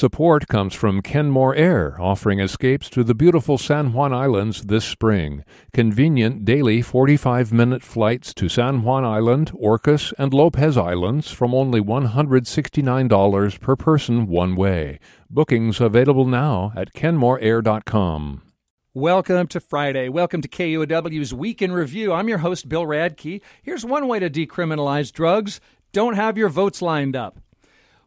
Support comes from Kenmore Air, offering escapes to the beautiful San Juan Islands this spring. Convenient daily 45 minute flights to San Juan Island, Orcas, and Lopez Islands from only $169 per person one way. Bookings available now at kenmoreair.com. Welcome to Friday. Welcome to KUOW's Week in Review. I'm your host, Bill Radke. Here's one way to decriminalize drugs don't have your votes lined up.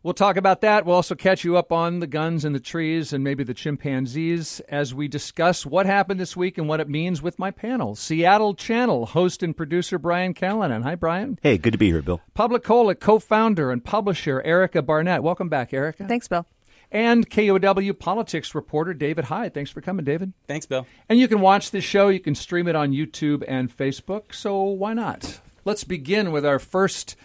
We'll talk about that. We'll also catch you up on the guns and the trees and maybe the chimpanzees as we discuss what happened this week and what it means with my panel. Seattle Channel host and producer Brian Callanan. Hi, Brian. Hey, good to be here, Bill. PubliCola co founder and publisher Erica Barnett. Welcome back, Erica. Thanks, Bill. And KUOW politics reporter David Hyde. Thanks for coming, David. Thanks, Bill. And you can watch this show. You can stream it on YouTube and Facebook. So why not? Let's begin with our first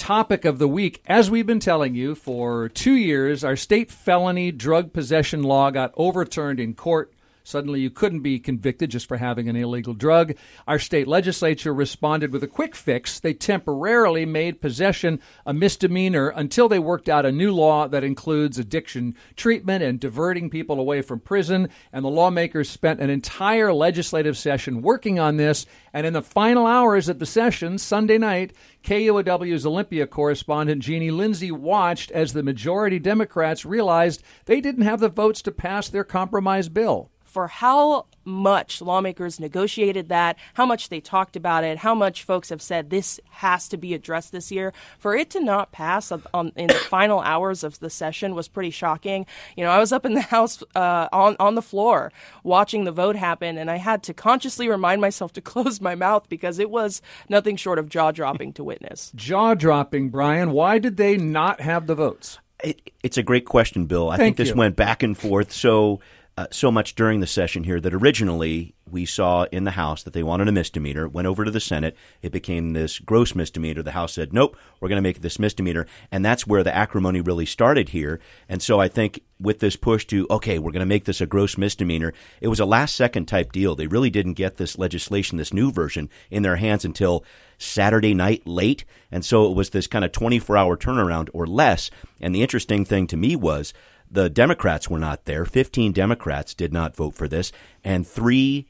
topic of the week. As we've been telling you for two years, our state felony drug possession law got overturned in court. Suddenly, you couldn't be convicted just for having an illegal drug. Our state legislature responded with a quick fix. They temporarily made possession a misdemeanor until they worked out a new law that includes addiction treatment and diverting people away from prison. And the lawmakers spent an entire legislative session working on this. And in the final hours of the session, Sunday night, KUOW's Olympia correspondent Jeanie Lindsay watched as the majority Democrats realized they didn't have the votes to pass their compromise bill for how much lawmakers negotiated that, how much they talked about it, how much folks have said this has to be addressed this year. For it to not pass on, in the final hours of the session was pretty shocking. You know, I was up in the House uh, on on the floor watching the vote happen, and I had to consciously remind myself to close my mouth because it was nothing short of jaw dropping to witness. Jaw dropping, Brian. Why did they not have the votes? It, it's a great question, Bill. I Thank think this you. went back and forth. So uh, so much during the session here that originally we saw in the House that they wanted a misdemeanor, went over to the Senate, it became this gross misdemeanor. The House said, nope, we're going to make this misdemeanor. And that's where the acrimony really started here. And so I think with this push to, okay, we're going to make this a gross misdemeanor, it was a last second type deal. They really didn't get this legislation, this new version, in their hands until Saturday night late. And so it was this kind of 24 hour turnaround or less. And the interesting thing to me was, the Democrats were not there. 15 Democrats did not vote for this, and three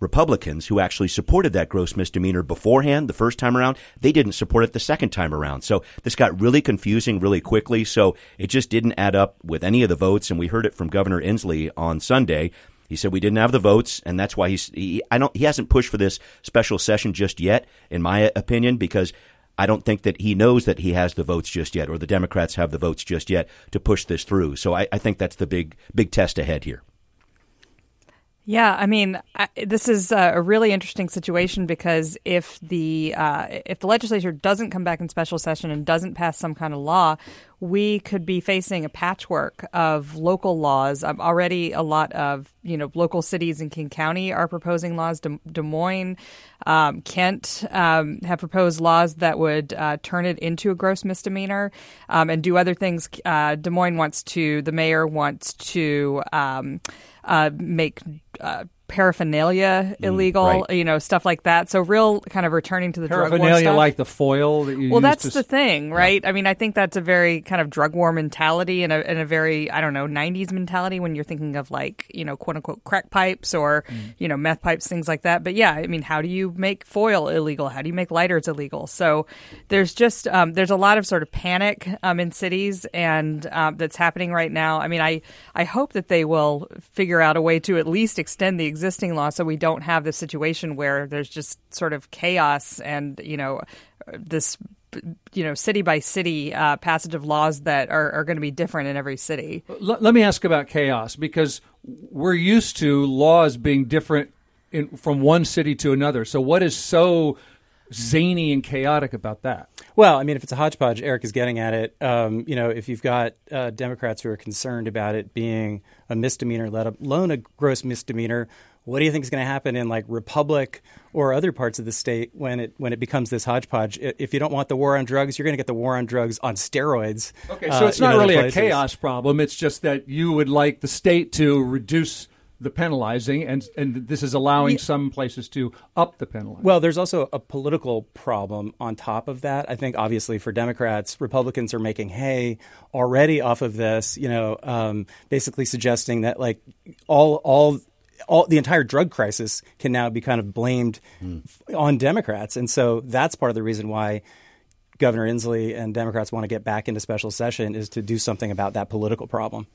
Republicans who actually supported that gross misdemeanor beforehand the first time around, they didn't support it the second time around. So this got really confusing really quickly. So it just didn't add up with any of the votes. And we heard it from Governor Inslee on Sunday. He said we didn't have the votes, and that's why he's he, I don't he hasn't pushed for this special session just yet, in my opinion, because I don't think that he knows that he has the votes just yet, or the Democrats have the votes just yet to push this through. So I, I think that's the big big test ahead here. Yeah, I mean, I, this is a really interesting situation because if the uh, if the legislature doesn't come back in special session and doesn't pass some kind of law, we could be facing a patchwork of local laws. Um, already, a lot of you know local cities in King County are proposing laws. Des, Des Moines, um, Kent um, have proposed laws that would uh, turn it into a gross misdemeanor um, and do other things. Uh, Des Moines wants to. The mayor wants to um, uh, make uh, paraphernalia illegal, Mm, right. you know, stuff like that. So real kind of returning to the drug war Paraphernalia like the foil that you well, that's to the thing, right? I mean, I think that's a very kind of drug war mentality and a, and a very, I don't know, 90s mentality when you're thinking of like, you know, quote unquote crack pipes or, Mm. you know, meth pipes, things like that. But yeah, I mean, how do you make foil illegal? How do you make lighters illegal? So there's just, um, there's a lot of sort of panic um, in cities and um, that's happening right now. I mean, I, I hope that they will figure out a way to at least extend the existing law so we don't have this situation where there's just sort of chaos and, you know, this you know city by city uh, passage of laws that are, are going to be different in every city L- let me ask about chaos because we're used to laws being different in, from one city to another. So, what is so zany and chaotic about that? Well, I mean, if it's a hodgepodge, Eric is getting at it. Um, you know, if you've got uh, Democrats who are concerned about it being a misdemeanor, let alone a gross misdemeanor, what do you think is going to happen in like Republic or other parts of the state when it when it becomes this hodgepodge? If you don't want the war on drugs, you're going to get the war on drugs on steroids. Okay, uh, so it's in not really places. a chaos problem. It's just that you would like the state to reduce the penalizing, and and this is allowing some places to up the penalizing. Well, there's also a political problem on top of that. I think obviously for Democrats, Republicans are making hay already off of this. You know, um, basically suggesting that like all all. All, the entire drug crisis can now be kind of blamed on Democrats, and so that's part of the reason why Governor Inslee and Democrats want to get back into special session is to do something about that political problem.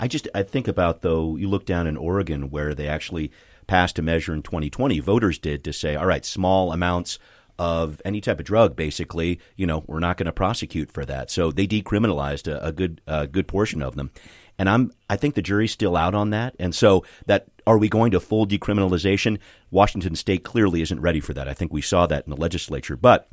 I just I think about though you look down in Oregon where they actually passed a measure in 2020 voters did to say all right small amounts of any type of drug basically you know we're not going to prosecute for that. So they decriminalized a, a good a good portion of them. And I'm I think the jury's still out on that. And so that are we going to full decriminalization? Washington state clearly isn't ready for that. I think we saw that in the legislature. But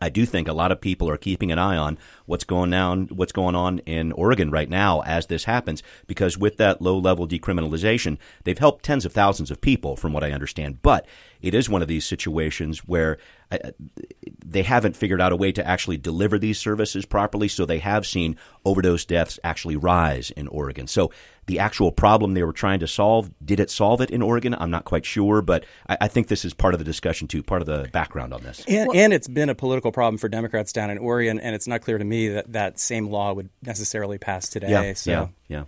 I do think a lot of people are keeping an eye on what's going on, what's going on in Oregon right now as this happens, because with that low level decriminalization, they've helped tens of thousands of people, from what I understand. But it is one of these situations where uh, they haven't figured out a way to actually deliver these services properly. So they have seen overdose deaths actually rise in Oregon. So the actual problem they were trying to solve, did it solve it in Oregon? I'm not quite sure, but I, I think this is part of the discussion too, part of the background on this. And, and it's been a political problem for Democrats down in Oregon, and it's not clear to me that that same law would necessarily pass today. Yeah, so. yeah, yeah.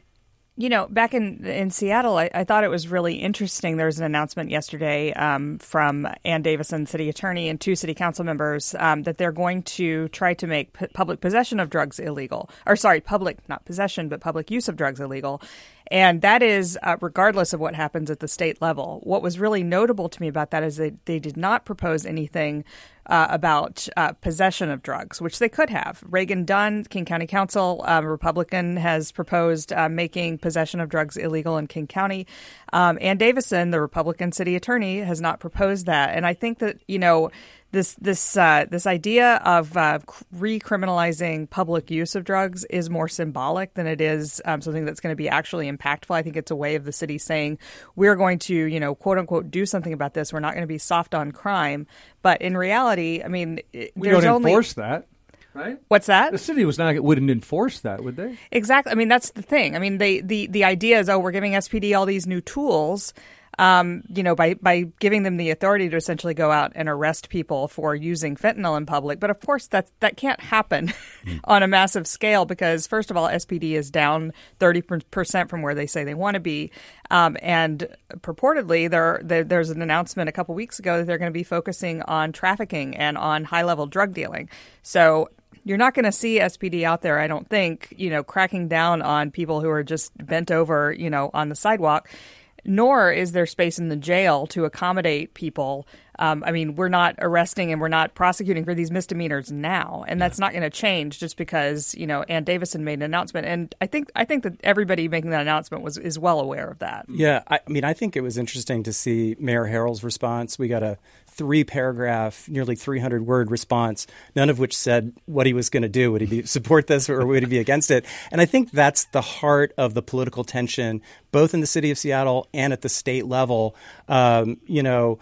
You know, back in in Seattle, I, I thought it was really interesting. There was an announcement yesterday um, from Ann Davison, city attorney, and two city council members um, that they're going to try to make p- public possession of drugs illegal. Or sorry, public not possession, but public use of drugs illegal. And that is uh, regardless of what happens at the state level. What was really notable to me about that is they, they did not propose anything uh, about uh, possession of drugs, which they could have. Reagan Dunn, King County Council, um, Republican, has proposed uh, making possession of drugs illegal in King County. Um, Ann Davison, the Republican city attorney, has not proposed that. And I think that, you know, this this uh, this idea of uh, recriminalizing public use of drugs is more symbolic than it is um, something that's going to be actually impactful. I think it's a way of the city saying we're going to, you know, quote unquote, do something about this. We're not going to be soft on crime, but in reality, I mean, we don't only enforce that, right? what's that? The city was not wouldn't enforce that, would they? Exactly. I mean, that's the thing. I mean, they, the the idea is, oh, we're giving SPD all these new tools. Um, you know, by by giving them the authority to essentially go out and arrest people for using fentanyl in public. But of course, that that can't happen on a massive scale because, first of all, SPD is down thirty percent from where they say they want to be, um, and purportedly, there, there there's an announcement a couple weeks ago that they're going to be focusing on trafficking and on high level drug dealing. So you're not going to see SPD out there, I don't think, you know, cracking down on people who are just bent over, you know, on the sidewalk. Nor is there space in the jail to accommodate people. Um, I mean, we're not arresting and we're not prosecuting for these misdemeanors now, and that's not going to change just because you know Ann Davison made an announcement. And I think I think that everybody making that announcement was is well aware of that. Yeah, I, I mean, I think it was interesting to see Mayor Harrell's response. We got a three paragraph, nearly 300 word response, none of which said what he was going to do. Would he be, support this or would he be against it? And I think that's the heart of the political tension, both in the city of Seattle and at the state level. Um, you know,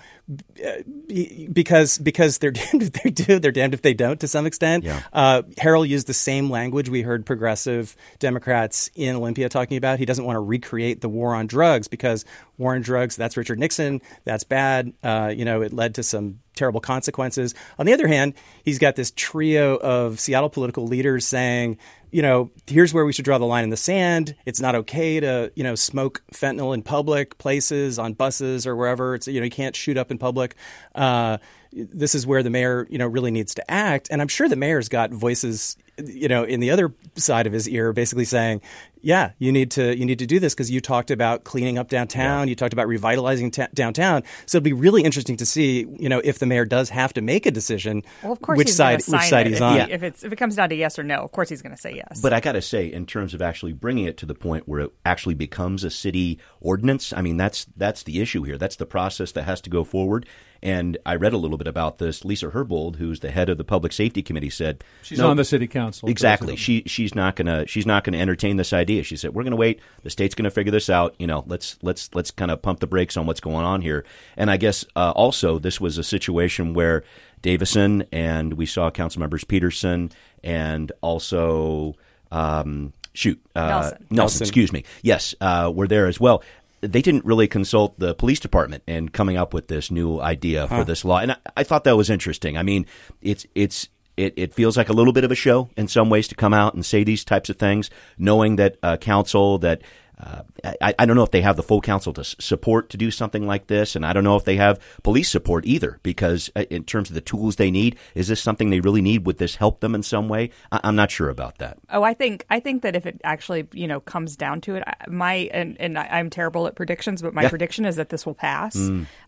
because because they're damned if they do, they're damned if they don't to some extent. Yeah. Uh, Harrell used the same language we heard progressive Democrats in Olympia talking about. He doesn't want to recreate the war on drugs because war on drugs, that's Richard Nixon, that's bad. Uh, you know, it led to some terrible consequences. On the other hand, he's got this trio of Seattle political leaders saying, you know, here's where we should draw the line in the sand. It's not okay to, you know, smoke fentanyl in public places, on buses or wherever. It's, you know, you can't shoot up in public. Uh, this is where the mayor, you know, really needs to act. And I'm sure the mayor's got voices, you know, in the other side of his ear, basically saying, yeah, you need to you need to do this because you talked about cleaning up downtown. You talked about revitalizing ta- downtown. So it'd be really interesting to see, you know, if the mayor does have to make a decision. Well, of course, which side gonna which side it he's if on. he- if it's if it comes down to yes or no, of course he's going to say yes. But I got to say, in terms of actually bringing it to the point where it actually becomes a city ordinance, I mean that's that's the issue here. That's the process that has to go forward. And I read a little bit about this. Lisa Herbold, who's the head of the Public Safety Committee, said She's "No, on the city council. Exactly. She she's not gonna she's not gonna entertain this idea. She said we're gonna wait. The state's gonna figure this out. You know, let's let's let's kind of pump the brakes on what's going on here. And I guess uh, also this was a situation where Davison and we saw council members Pedersen and also um, shoot uh, Nelson. Nelson. Excuse me. Yes, uh, were there as well. They didn't really consult the police department in coming up with this new idea for this law, and I, I thought that was interesting. I mean, it's it's it, it feels like a little bit of a show in some ways to come out and say these types of things, knowing that uh, council that. Uh, I, I don't know if they have the full council to s- support to do something like this, and I don't know if they have police support either. Because uh, in terms of the tools they need, is this something they really need? Would this help them in some way? I, I'm not sure about that. Oh, I think I think that if it actually you know comes down to it, my and, and I- I'm terrible at predictions, but my Yeah. prediction is that this will pass,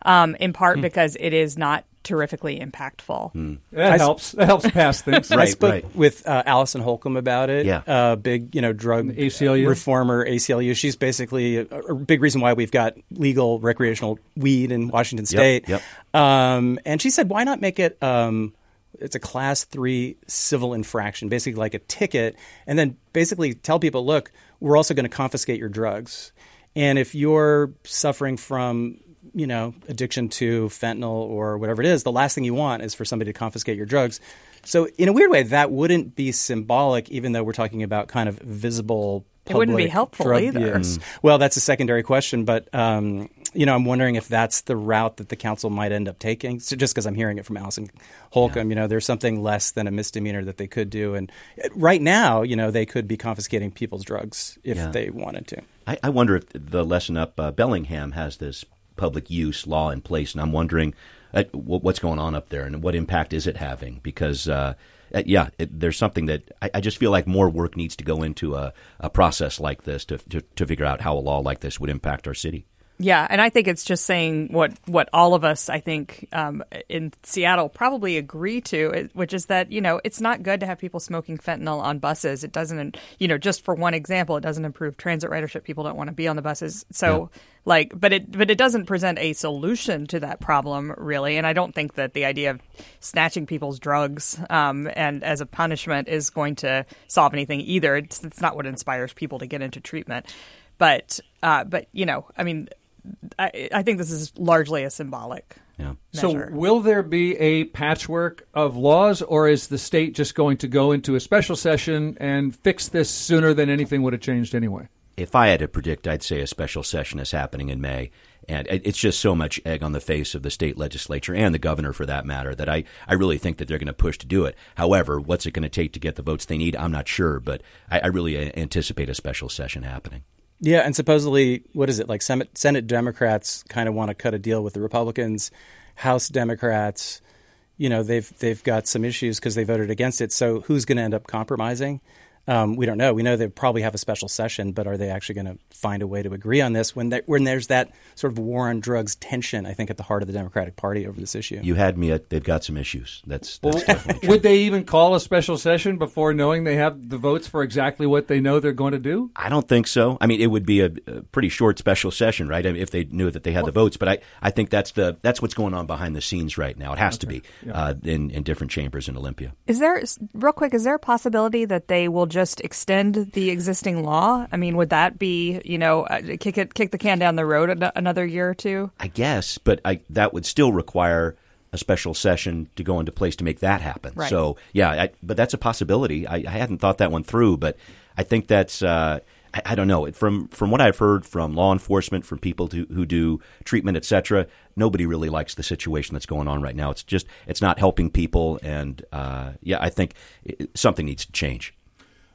um, in part because it is not terrifically impactful. That helps. That helps pass things. I Right, spoke right. with uh, Allison Holcomb about it. Yeah. uh, big you know drug ACLU? reformer ACLU. She's basically a, a big reason why we've got legal recreational weed in Washington State. yep. Um, and she said, why not make it? Um, it's a class three civil infraction, basically like a ticket, and then basically tell people, look, we're also going to confiscate your drugs, and if you're suffering from you know addiction to fentanyl or whatever it is, the last thing you want is for somebody to confiscate your drugs. So in a weird way, that wouldn't be symbolic, even though we're talking about kind of visible. It wouldn't be helpful drug either. use. Well, that's a secondary question, but um, you know, I'm wondering if that's the route that the council might end up taking. So just because I'm hearing it from Allison Holcomb, you know, there's something less than a misdemeanor that they could do, and uh, right now, you know, they could be confiscating people's drugs if Yeah. they wanted to. I, I wonder if the lesson up uh, Bellingham has this public use law in place, and I'm wondering uh, what's going on up there and what impact is it having? Because uh, uh, yeah, it, there's something that I, I just feel like more work needs to go into a, a process like this to, to to figure out how a law like this would impact our city. Yeah, and I think it's just saying what what all of us, I think, um, in Seattle probably agree to, which is that you know it's not good to have people smoking fentanyl on buses. It doesn't, you know, just for one example, it doesn't improve transit ridership. People don't want to be on the buses, so like, but it but it doesn't present a solution to that problem really. And I don't think that the idea of snatching people's drugs um, and as a punishment is going to solve anything either. It's, it's not what inspires people to get into treatment, but uh, but you know, I mean. I, I think this is largely a symbolic Yeah. So, will there be a patchwork of laws, or is the state just going to go into a special session and fix this sooner than anything would have changed anyway? If I had to predict, I'd say a special session is happening in May. And it's just so much egg on the face of the state legislature and the governor, for that matter, that I, I really think that they're going to push to do it. However, what's it going to take to get the votes they need? I'm not sure, but I, I really uh, anticipate a special session happening. Yeah, and supposedly, what is it like? Senate, Senate Democrats kind of want to cut a deal with the Republicans. House Democrats, you know, they've they've got some issues because they voted against it. So who's going to end up compromising? Um, we don't know. We know they probably have a special session, but are they actually going to find a way to agree on this when there, when there's that sort of war on drugs tension? I think at the heart of the Democratic Party over this issue. You had me at they've got some issues. That's, that's definitely true. Would they even call a special session before knowing they have the votes for exactly what they know they're going to do? I don't think so. I mean, it would be a, a pretty short special session, right? I mean, if they knew that they had the votes. But I, I think that's the that's what's going on behind the scenes right now. It has to be uh, in in different chambers in Olympia. Is there real quick? Is there a possibility that they will just extend the existing law? I mean, would that be you know uh, kick it kick the can down the road an- another year or two? I guess, but I, that would still require a special session to go into place to make that happen. Right. So, yeah, I, but that's a possibility. I, I hadn't thought that one through, but I think that's. Uh, I, I don't know. From from what I've heard from law enforcement, from people to, who do treatment, etc., nobody really likes the situation that's going on right now. It's just it's not helping people, and uh, yeah, I think it, something needs to change.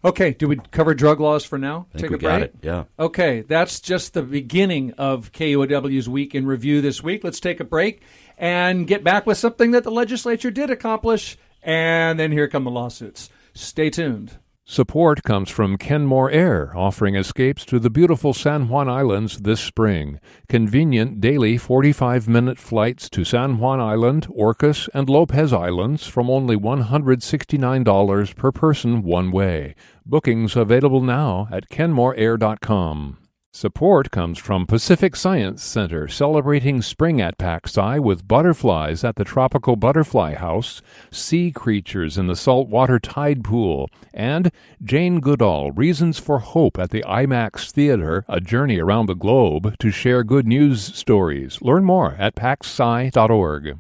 Okay, do we cover drug laws for now? I think Take we a got break? it. Yeah. Okay, that's just the beginning of KUOW's week in review this week. Let's take a break and get back with something that the legislature did accomplish, and then here come the lawsuits. Stay tuned. Support comes from Kenmore Air, offering escapes to the beautiful San Juan Islands this spring. Convenient daily 45 minute flights to San Juan Island, Orcas, and Lopez Islands from only $169 per person one way. Bookings available now at kenmoreair.com. Support comes from Pacific Science Center, celebrating spring at PacSci with butterflies at the Tropical Butterfly House, sea creatures in the saltwater tide pool, and Jane Goodall, Reasons for Hope at the IMAX Theater, a journey around the globe to share good news stories. Learn more at pacsci.org.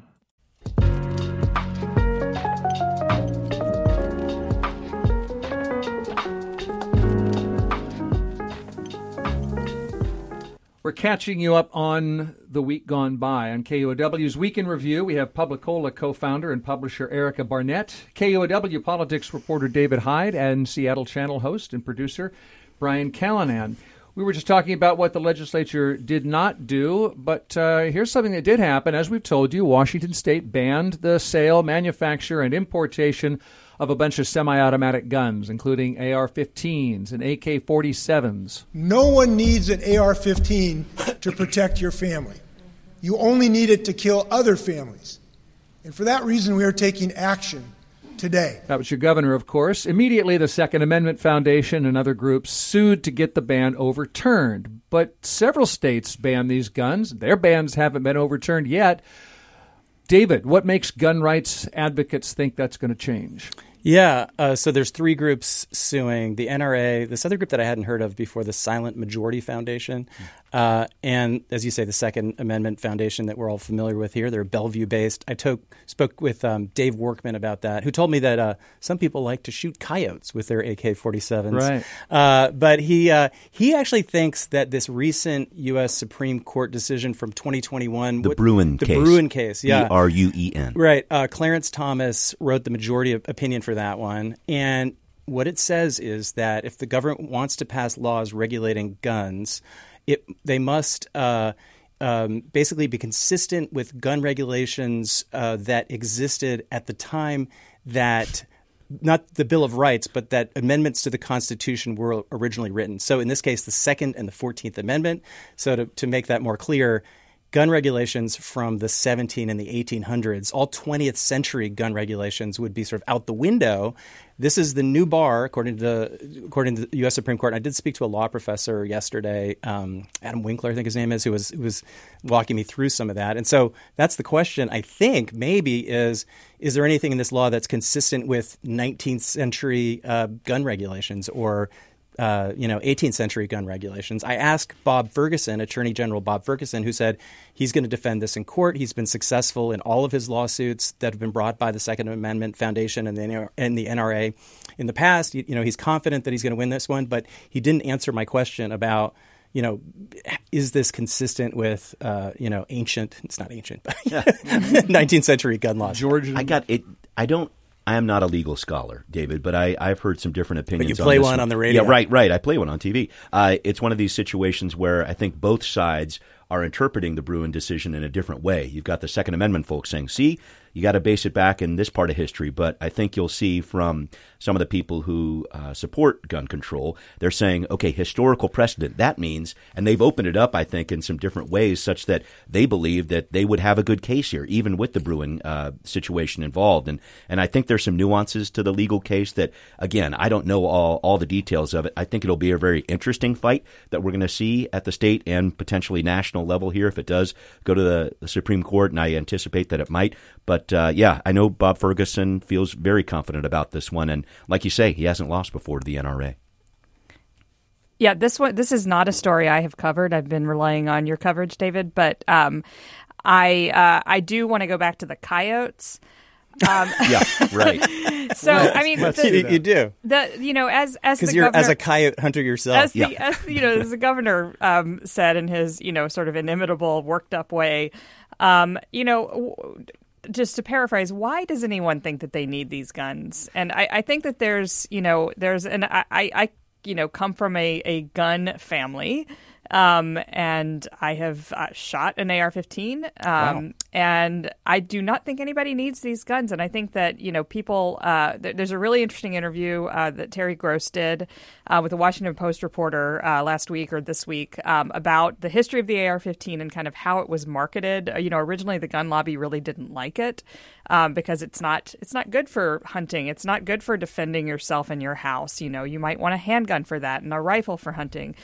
We're catching you up on the week gone by. On KUOW's Week in Review, we have PubliCola co founder and publisher Erica Barnett, KOW politics reporter David Hyde, and Seattle Channel host and producer Brian Callanan. We were just talking about what the legislature did not do, but uh, here's something that did happen. As we've told you, Washington State banned the sale, manufacture, and importation of a bunch of semi automatic guns, including AR 15s and AK 47s. No one needs an AR 15 to protect your family. You only need it to kill other families. And for that reason, we are taking action today. That was your governor, of course. Immediately, the Second Amendment Foundation and other groups sued to get the ban overturned. But several states banned these guns. Their bans haven't been overturned yet. David, what makes gun rights advocates think that's going to change? Yeah, uh, so there's three groups suing the NRA, this other group that I hadn't heard of before, the Silent Majority Foundation, uh, and as you say, the Second Amendment Foundation that we're all familiar with here. They're Bellevue based. I took, spoke with um, Dave Workman about that, who told me that uh, some people like to shoot coyotes with their AK 47s. Right. Uh, but he, uh, he actually thinks that this recent U.S. Supreme Court decision from 2021, The what- Bruen the case. Bruen case, yeah. B R U E N. Right. Uh, Clarence Thomas wrote the majority of opinion for that one. And what it says is that if the government wants to pass laws regulating guns, it they must uh, um, basically be consistent with gun regulations uh, that existed at the time that not the Bill of Rights, but that amendments to the Constitution were originally written. So in this case, the Second and the Fourteenth Amendment. So to, to make that more clear, gun regulations from the 17 and the 1800s, all 20th century gun regulations would be sort of out the window. This is the new bar, according to the according to the U.S. Supreme Court. And I did speak to a law professor yesterday, um, Adam Winkler, I think his name is, who was who was walking me through some of that. And so that's the question. I think maybe is is there anything in this law that's consistent with 19th century uh, gun regulations or uh, you know, 18th century gun regulations. I asked Bob Ferguson, Attorney General Bob Ferguson, who said he's going to defend this in court. He's been successful in all of his lawsuits that have been brought by the Second Amendment Foundation and the, and the NRA in the past. You, you know, he's confident that he's going to win this one, but he didn't answer my question about you know, is this consistent with, uh, you know, ancient, it's not ancient, but 19th century gun laws? George, I got it. I don't. I am not a legal scholar, David, but I, I've heard some different opinions. you play on this one on the radio. Yeah, right, right. I play one on TV. Uh, it's one of these situations where I think both sides are interpreting the Bruen decision in a different way. You've got the Second Amendment folks saying, "See, you got to base it back in this part of history." But I think you'll see from some of the people who uh, support gun control, they're saying, "Okay, historical precedent. That means," and they've opened it up, I think, in some different ways, such that they believe that they would have a good case here, even with the Bruen uh, situation involved. And and I think there's some nuances to the legal case that, again, I don't know all all the details of it. I think it'll be a very interesting fight that we're going to see at the state and potentially national level here if it does go to the, the Supreme Court, and I anticipate that it might. But uh, yeah, I know Bob Ferguson feels very confident about this one, and like you say, he hasn't lost before to the NRA. Yeah, this one this is not a story I have covered. I've been relying on your coverage, David, but um, I uh, I do want to go back to the coyotes. Um, Yeah, right. so I mean, you, the, you do the you know as as because the you're governor, as a coyote hunter yourself. as the, Yeah. as you know, as the governor um, said in his you know sort of inimitable, worked up way, um, you know. Just to paraphrase, why does anyone think that they need these guns? And I, I think that there's, you know, there's, and I, I, you know, come from a, a gun family, um, and I have uh, shot an AR-15, um, and I do not think anybody needs these guns. And I think that you know, people. Uh, th- there's a really interesting interview uh, that Terry Gross did uh, with a Washington Post reporter uh, last week or this week um, about the history of the AR-15 and kind of how it was marketed. Uh, you know, originally the gun lobby really didn't like it um, because it's not it's not good for hunting. It's not good for defending yourself in your house. You know, you might want a handgun for that and a rifle for hunting.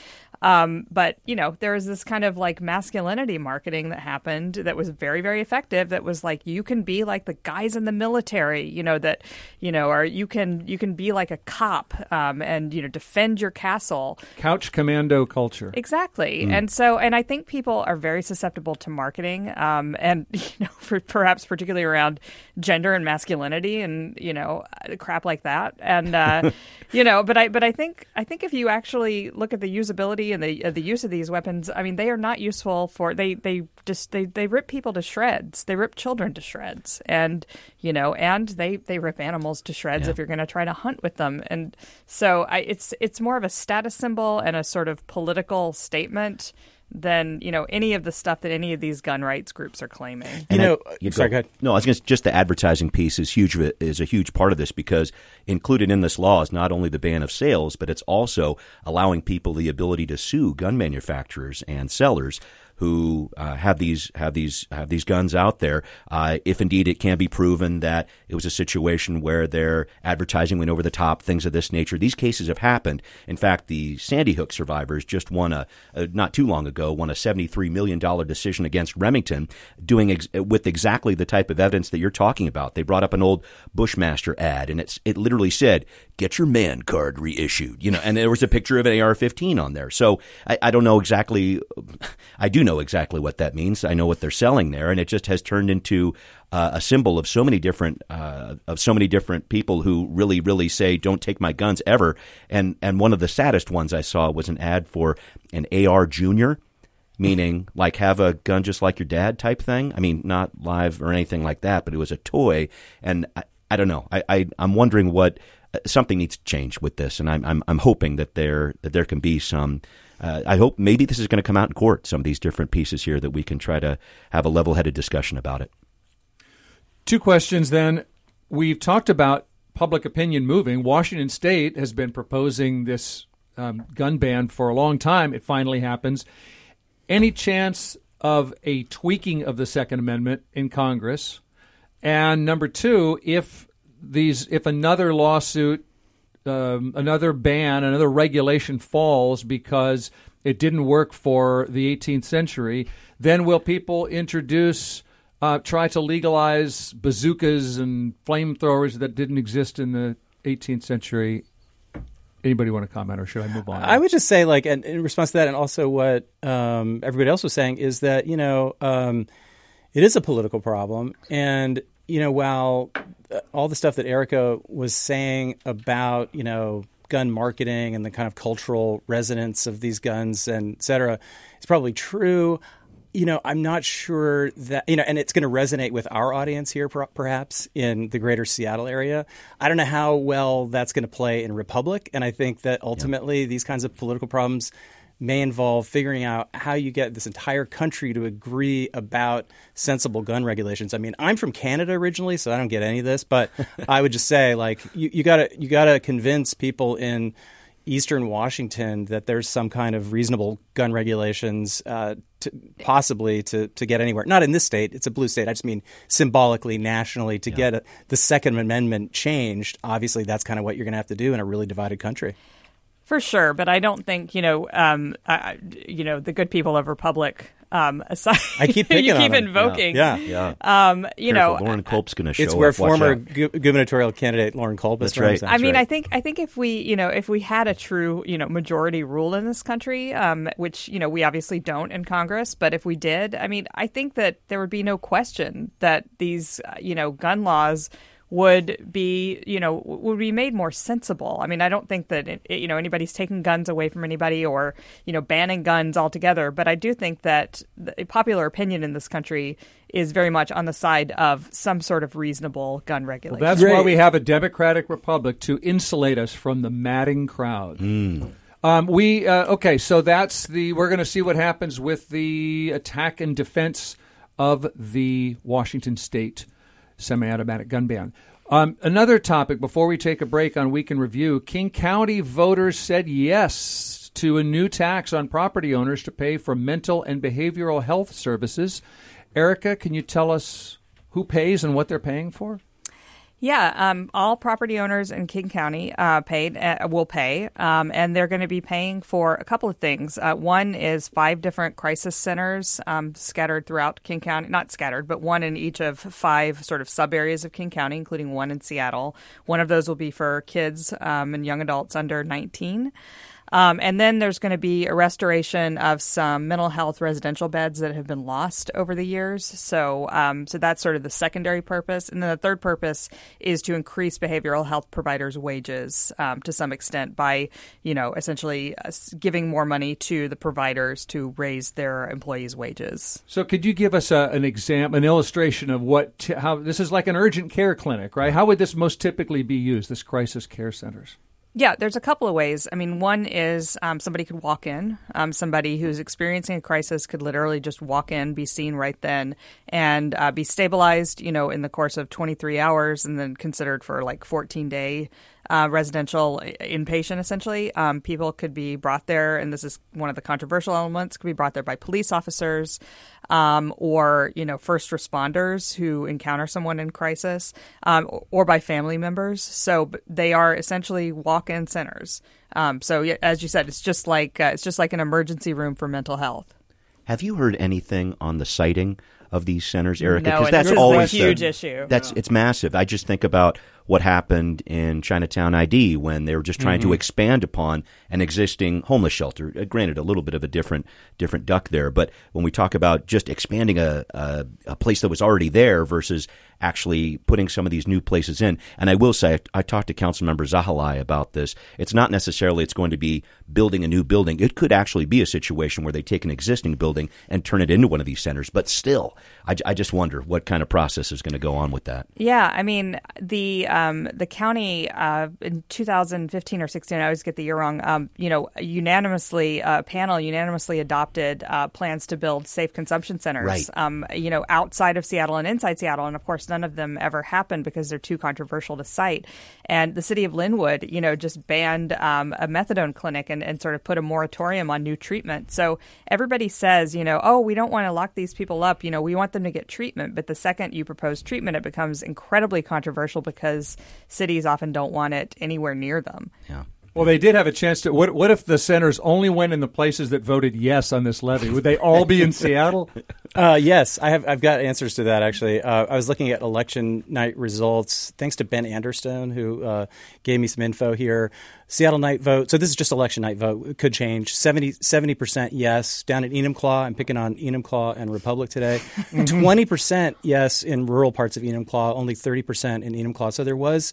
Um, but you know, there was this kind of like masculinity marketing that happened that was very, very effective. That was like you can be like the guys in the military, you know, that you know, or you can you can be like a cop um, and you know defend your castle. couch commando culture. Exactly. And so, and I think people are very susceptible to marketing, um, and you know, for, perhaps particularly around gender and masculinity, and you know, uh, crap like that. And uh, you know, but I, but I think, I think if you actually look at the usability and the uh, the use of these weapons, I mean, they are not useful for they they just they, they rip people to shreds. They rip children to shreds, and you know, and they they rip animals to shreds Yeah. if you're going to try to hunt with them. And so I, it's it's more of a status symbol and a sort of political statement than you know any of the stuff that any of these gun rights groups are claiming. You know, I- you sorry, go ahead. No, I was going to just the advertising piece is huge. Uh, is a huge part of this because included in this law is not only the ban of sales, but it's also allowing people the ability to sue gun manufacturers and sellers who uh, have these have these have these guns out there. Uh, if indeed it can be proven that it was a situation where their advertising went over the top, things of this nature. These cases have happened. In fact, the Sandy Hook survivors just won a, a not too long ago won a seventy three million dollar decision against Remington, doing ex- with exactly the type of evidence that you're talking about. They brought up an old Bushmaster ad, and it's it literally said, "Get your man card reissued," you know, and there was a picture of an AR-15 on there. So I, I don't know exactly. I do know exactly what that means. I know what they're selling there, and it just has turned into uh, a symbol of so many different uh, of so many different people who really, really say, "Don't take my guns ever." And and one of the saddest ones I saw was an ad for an AR Junior meaning like have a gun just like your dad type thing. I mean, not live or anything like that, but it was a toy. And I, I don't know. I, I I'm wondering what something needs to change with this, and I'm I'm, I'm hoping that there that there can be some. Uh, I hope maybe this is going to come out in court. Some of these different pieces here that we can try to have a level-headed discussion about it. Two questions then. We've talked about public opinion moving. Washington State has been proposing this um, gun ban for a long time. It finally happens. Any chance of a tweaking of the Second Amendment in Congress? And number two, if these, if another lawsuit, um, another ban, another regulation falls because it didn't work for the 18th century, then will people introduce, uh, try to legalize bazookas and flamethrowers that didn't exist in the 18th century? Anybody want to comment, or should I move on? I would just say, like, and in response to that, and also what um, everybody else was saying, is that you know um, it is a political problem, and you know while uh, all the stuff that Erica was saying about you know gun marketing and the kind of cultural resonance of these guns and et cetera is probably true. You know, I'm not sure that you know, and it's going to resonate with our audience here, per- perhaps in the greater Seattle area. I don't know how well that's going to play in Republic, and I think that ultimately these kinds of political problems may involve figuring out how you get this entire country to agree about sensible gun regulations. I mean, I'm from Canada originally, so I don't get any of this, but I would just say, like, you, you gotta you gotta convince people in Eastern Washington that there's some kind of reasonable gun regulations, uh, to, possibly to to get anywhere. Not in this state; it's a blue state. I just mean symbolically, nationally, to get a, the Second Amendment changed. Obviously, that's kind of what you're going to have to do in a really divided country. For sure, but I don't think you know, um, I, you know, the good people of Republic. Um, aside, I keep picking you on keep them. invoking. Yeah. Yeah, Um, you Careful, know, Loren Culp's going to show It's where up. Former gu- gubernatorial candidate Lauren Culp is That's right. I mean, right. I think I think if we, you know, if we had a true, you know, majority rule in this country, um, which you know we obviously don't in Congress, but if we did, I mean, I think that there would be no question that these, uh, you know, gun laws would be, you know, would be made more sensible. I mean, I don't think that it, it- you know anybody's taking guns away from anybody or you know banning guns altogether, but I do think that the popular opinion in this country is very much on the side of some sort of reasonable gun regulation. That's why we have a democratic republic to insulate us from the madding crowd. Um, we uh, okay, so that's the. We're going to see what happens with the attack and defense of the Washington State semi-automatic gun ban. Um, another topic before we take a break on Week in Review: King County voters said yes to a new tax on property owners to pay for mental and behavioral health services. Erica, can you tell us who pays and what they're paying for? Yeah, um, all property owners in King County uh, paid uh, will pay, um, and they're going to be paying for a couple of things. Uh, one is five different crisis centers um, scattered throughout King County, not scattered, but one in each of five sort of sub areas of King County, including one in Seattle. One of those will be for kids um, and young adults under 19. Um, and then there's going to be a restoration of some mental health residential beds that have been lost over the years. So, um, so that's sort of the secondary purpose. And then the third purpose is to increase behavioral health providers' wages um, to some extent by, you know, essentially uh, giving more money to the providers to raise their employees' wages. So, could you give us a, an example, an illustration of what t- how this is like an urgent care clinic, right? How would this most typically be used? This crisis care centers. Yeah, there's a couple of ways. I mean, one is um, somebody could walk in. Um, somebody who's experiencing a crisis could literally just walk in, be seen right then, and uh, be stabilized, you know, in the course of 23 hours, and then considered for like 14 day uh, residential inpatient, essentially. Um, people could be brought there, and this is one of the controversial elements, could be brought there by police officers um, or, you know, first responders who encounter someone in crisis um, or by family members. So they are essentially walk-in centers. Um, so as you said, it's just like uh, it's just like an emergency room for mental health. Have you heard anything on the siting of these centers, Erica? Because no, that's always a huge the, issue. That's it's massive. I just think about what happened in Chinatown ID when they were just trying mm-hmm. to expand upon an existing homeless shelter. Uh, granted, a little bit of a different different duck there, but when we talk about just expanding a, a, a place that was already there versus actually putting some of these new places in. And I will say, I, I talked to Councilmember Zahilay about this. It's not necessarily it's going to be building a new building. It could actually be a situation where they take an existing building and turn it into one of these centers. But still, I, I just wonder what kind of process is going to go on with that. Yeah, I mean the um, the county uh, in 2015 or 16, I always get the year wrong. Um, you know, unanimously, uh, panel unanimously adopted uh, plans to build safe consumption centers. Right. Um, you know, outside of Seattle and inside Seattle, and of course none of them ever happened because they're too controversial to cite. And the city of Lynnwood, you know, just banned um, a methadone clinic and, and sort of put a moratorium on new treatment. So everybody says, you know, oh, we don't want to lock these people up. You know, we want them to get treatment. But the second you propose treatment, it becomes incredibly controversial because cities often don't want it anywhere near them. Yeah. Well, they did have a chance to. What, what if the centers only went in the places that voted yes on this levy? Would they all be in Seattle? Uh, yes, I have. I've got answers to that. Actually, uh, I was looking at election night results. Thanks to Ben Anderstone, who uh, gave me some info here. Seattle night vote. So this is just election night vote. It could change. 70 percent yes down at Enumclaw. I'm picking on Enumclaw and Republic today. Twenty percent yes in rural parts of Enumclaw. Only thirty percent in Enumclaw. So there was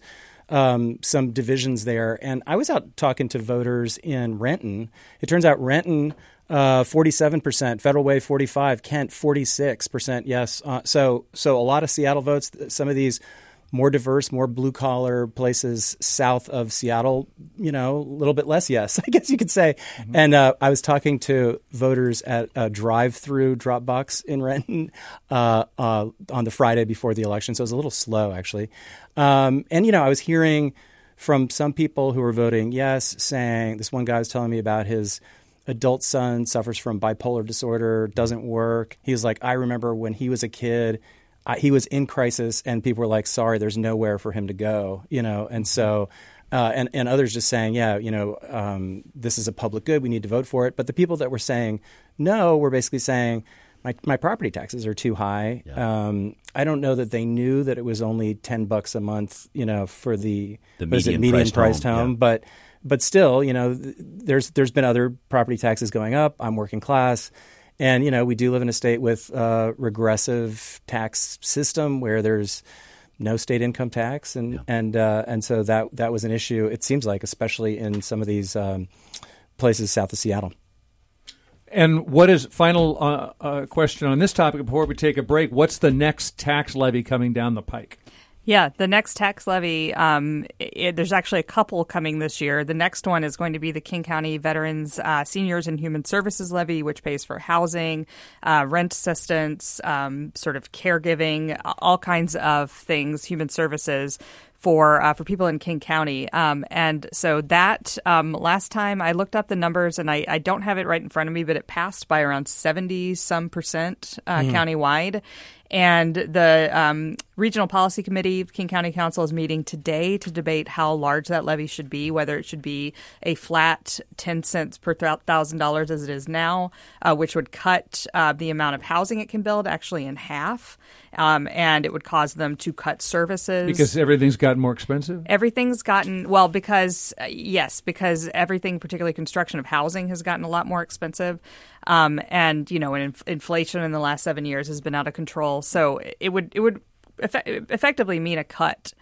um, some divisions there. And I was out talking to voters in Renton. It turns out Renton, uh, 47%, Federal Way 45, Kent 46%. Yes. Uh, so so a lot of Seattle votes. Some of these more diverse, more blue collar places south of Seattle, you know, a little bit less yes, I guess you could say. Mm-hmm. And uh, I was talking to voters at a drive through Dropbox in Renton uh, uh, on the Friday before the election. So it was a little slow, actually. Um, and, you know, I was hearing from some people who were voting yes, saying this one guy was telling me about his adult son suffers from bipolar disorder, doesn't work. He was like, I remember when he was a kid I, he was in crisis, and people were like, "Sorry, there's nowhere for him to go," you know, and so. Uh, and, and others just saying, yeah, you know, um, this is a public good. We need to vote for it. But the people that were saying no were basically saying, my, my property taxes are too high. Yeah. Um, I don't know that they knew that it was only ten bucks a month, you know, for the, the median, median priced, priced home, home. Yeah. But but still, you know, there's there's been other property taxes going up. I'm working class. And you know, we do live in a state with a regressive tax system where there's no state income tax, and yeah. and uh, and so that that was an issue. It seems like, especially in some of these um, places south of Seattle. And what is final uh, uh, question on this topic before we take a break? What's the next tax levy coming down the pike? Yeah, the next tax levy, um, it, there's actually a couple coming this year. The next one is going to be the King County Veterans uh, Seniors and Human Services Levy, which pays for housing, uh, rent assistance, um, sort of caregiving, all kinds of things, human services for uh, for people in King County. Um, and so that um, last time I looked up the numbers, and I, I, don't have it right in front of me, but it passed by around seventy some percent uh, mm. countywide. And the um, Regional Policy Committee of King County Council is meeting today to debate how large that levy should be, whether it should be a flat 10 cents per $1,000 as it is now, uh, which would cut uh, the amount of housing it can build actually in half. Um, and it would cause them to cut services. Because everything's gotten more expensive. Everything's gotten well because uh, yes, because everything, particularly construction of housing, has gotten a lot more expensive, um, and you know, inf- inflation in the last seven years has been out of control. So it would it would effect- effectively mean a cut.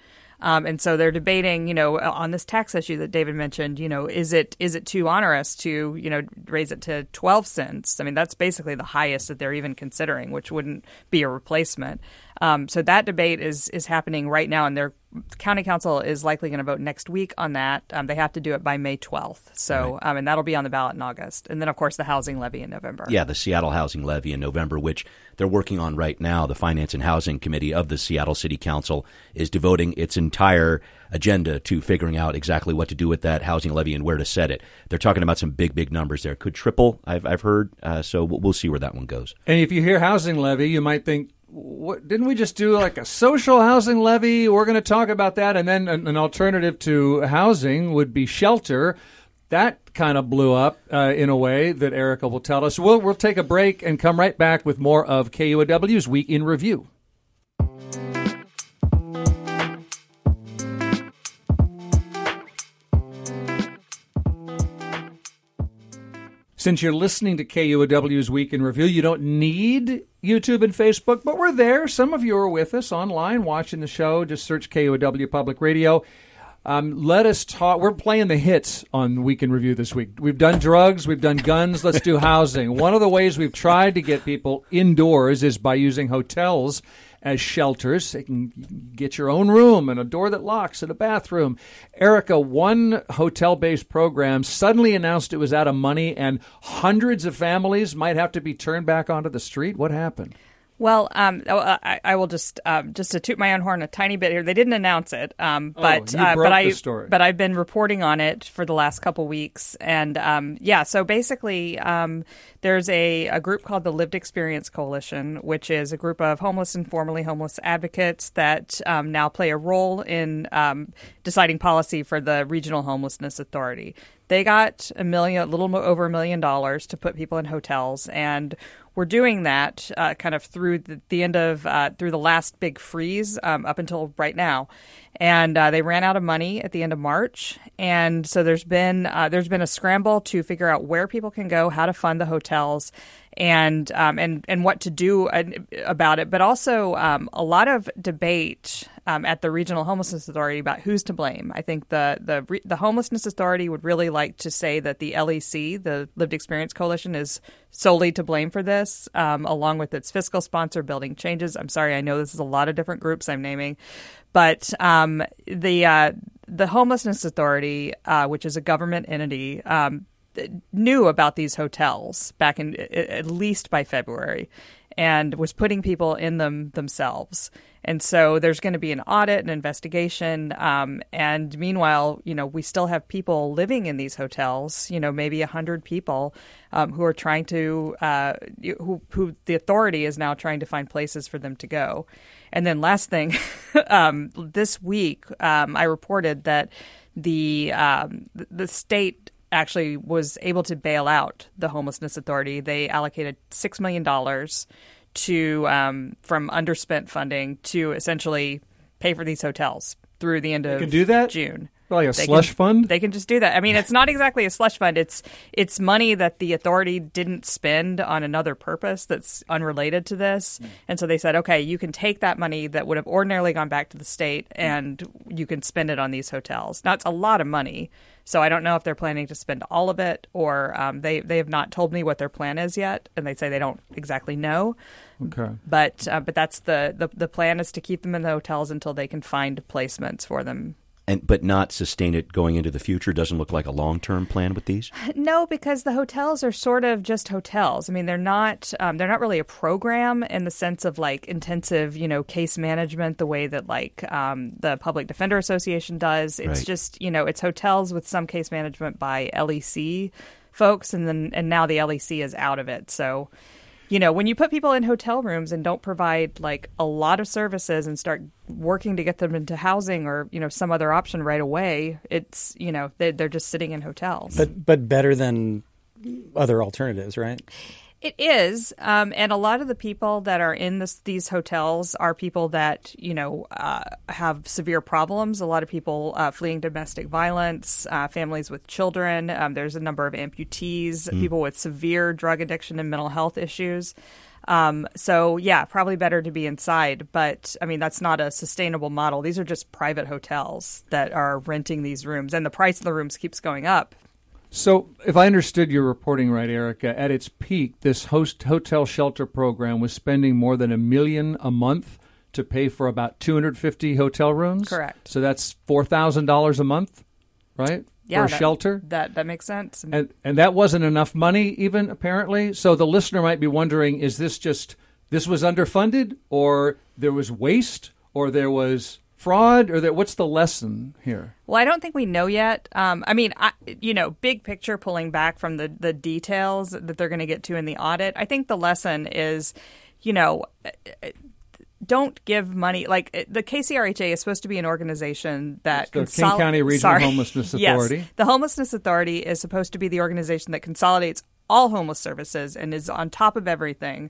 Um, and so they're debating, you know, on this tax issue that David mentioned. You know, is it is it too onerous to you know raise it to twelve cents? I mean, that's basically the highest that they're even considering, which wouldn't be a replacement. Um, so that debate is is happening right now, and their county council is likely going to vote next week on that. Um, they have to do it by May twelfth. So, um, and that'll be on the ballot in August, and then of course the housing levy in November. Yeah, the Seattle Housing Levy in November, which they're working on right now. The Finance and Housing Committee of the Seattle City Council is devoting its entire agenda to figuring out exactly what to do with that housing levy and where to set it. They're talking about some big, big numbers there. Could triple, I've, I've heard. Uh, so we'll, we'll see where that one goes. And if you hear housing levy, you might think, what, didn't we just do like a social housing levy? We're going to talk about that. And then an, an alternative to housing would be shelter. That kind of blew up uh, in a way that Erica will tell us. We'll, we'll take a break and come right back with more of KUOW's Week in Review. Since you're listening to KUOW's Week in Review, you don't need YouTube and Facebook, but we're there. Some of you are with us online watching the show. Just search KUOW Public Radio. Um, let us talk. We're playing the hits on Week in Review this week. We've done drugs, we've done guns, let's do housing. One of the ways we've tried to get people indoors is by using hotels as shelters. They can get your own room and a door that locks and a bathroom. Erica, one hotel based program suddenly announced it was out of money and hundreds of families might have to be turned back onto the street. What happened? Well, um, I, I, will just um, just to toot my own horn a tiny bit here. They didn't announce it, um, but oh, uh, but I story. but I've been reporting on it for the last couple weeks, and um, yeah. So basically, um, there's a, a group called the Lived Experience Coalition, which is a group of homeless and formerly homeless advocates that um, now play a role in deciding policy for the Regional Homelessness Authority. They got a million, a little over a million dollars to put people in hotels, and we're doing that uh, kind of through the, the end of uh, through the last big freeze um, up until right now, and uh, they ran out of money at the end of March, and so there's been uh, there's been a scramble to figure out where people can go, how to fund the hotels, and um, and and what to do about it, but also um, a lot of debate um, at the Regional Homelessness Authority about who's to blame. I think the the the Homelessness Authority would really like to say that the LEC, the Lived Experience Coalition, is solely to blame for this, um, along with its fiscal sponsor, Building Changes. I'm sorry, I know this is a lot of different groups I'm naming, but um, the uh, the Homelessness Authority, uh, which is a government entity, um, knew about these hotels back in at least by February, and was putting people in them themselves. And so there's going to be an audit, an investigation. Um, and meanwhile, you know, we still have people living in these hotels, you know, maybe 100 people um, who are trying to, uh, who, who the authority is now trying to find places for them to go. And then last thing, um, this week, um, I reported that the, um, the state actually was able to bail out the homelessness authority. They allocated $6 million to um, from underspent funding to essentially pay for these hotels through the end of do that? June. Like a They slush can- fund? They can just do that. I mean, it's not exactly a slush fund. It's it's money that the authority didn't spend on another purpose that's unrelated to this. And so they said, okay, you can take that money that would have ordinarily gone back to the state, and you can spend it on these hotels. Now it's a lot of money. So I don't know if they're planning to spend all of it, or um, they they have not told me what their plan is yet, and they say they don't exactly know. Okay. But uh, but that's the, the the plan is to keep them in the hotels until they can find placements for them And but not sustain it going into the future. Doesn't look like a long term plan with these. No, because the hotels are sort of just hotels. I mean, they're not um, they're not really a program in the sense of like intensive, you know, case management the way that like um, the Public Defender Association does. It's Right. just you know, it's hotels with some case management by LEC folks, and then and now the LEC is out of it. So, you know, when you put people in hotel rooms and don't provide like a lot of services and start working to get them into housing or you know some other option right away, it's you know they, they're just sitting in hotels. But but better than other alternatives, right? It is, um, and a lot of the people that are in this, these hotels are people that you know uh, have severe problems. A lot of people uh, fleeing domestic violence, uh, families with children. Um, there's a number of amputees, Hmm. people with severe drug addiction and mental health issues. Um, so yeah, probably better to be inside. But I mean, that's not a sustainable model. These are just private hotels that are renting these rooms, and the price of the rooms keeps going up. So, if I understood your reporting right, Erica, at its peak, this host hotel shelter program was spending more than a million a month to pay for about 250 hotel rooms. Correct. So that's four thousand dollars a month, right? Yeah, for that- shelter. That that makes sense. And and that wasn't enough money, even apparently. So the listener might be wondering: Is this just this was underfunded, or there was waste, or there was fraud, or that? What's the lesson here? Well, I don't think we know yet. Um, I mean, I, you know, big picture, pulling back from the the details that they're going to get to in the audit. I think the lesson is, you know. Don't give money like the KCRHA is supposed to be an organization that the King County Regional Sorry. Homelessness Yes. Authority. The Homelessness Authority is supposed to be the organization that consolidates all homeless services and is on top of everything.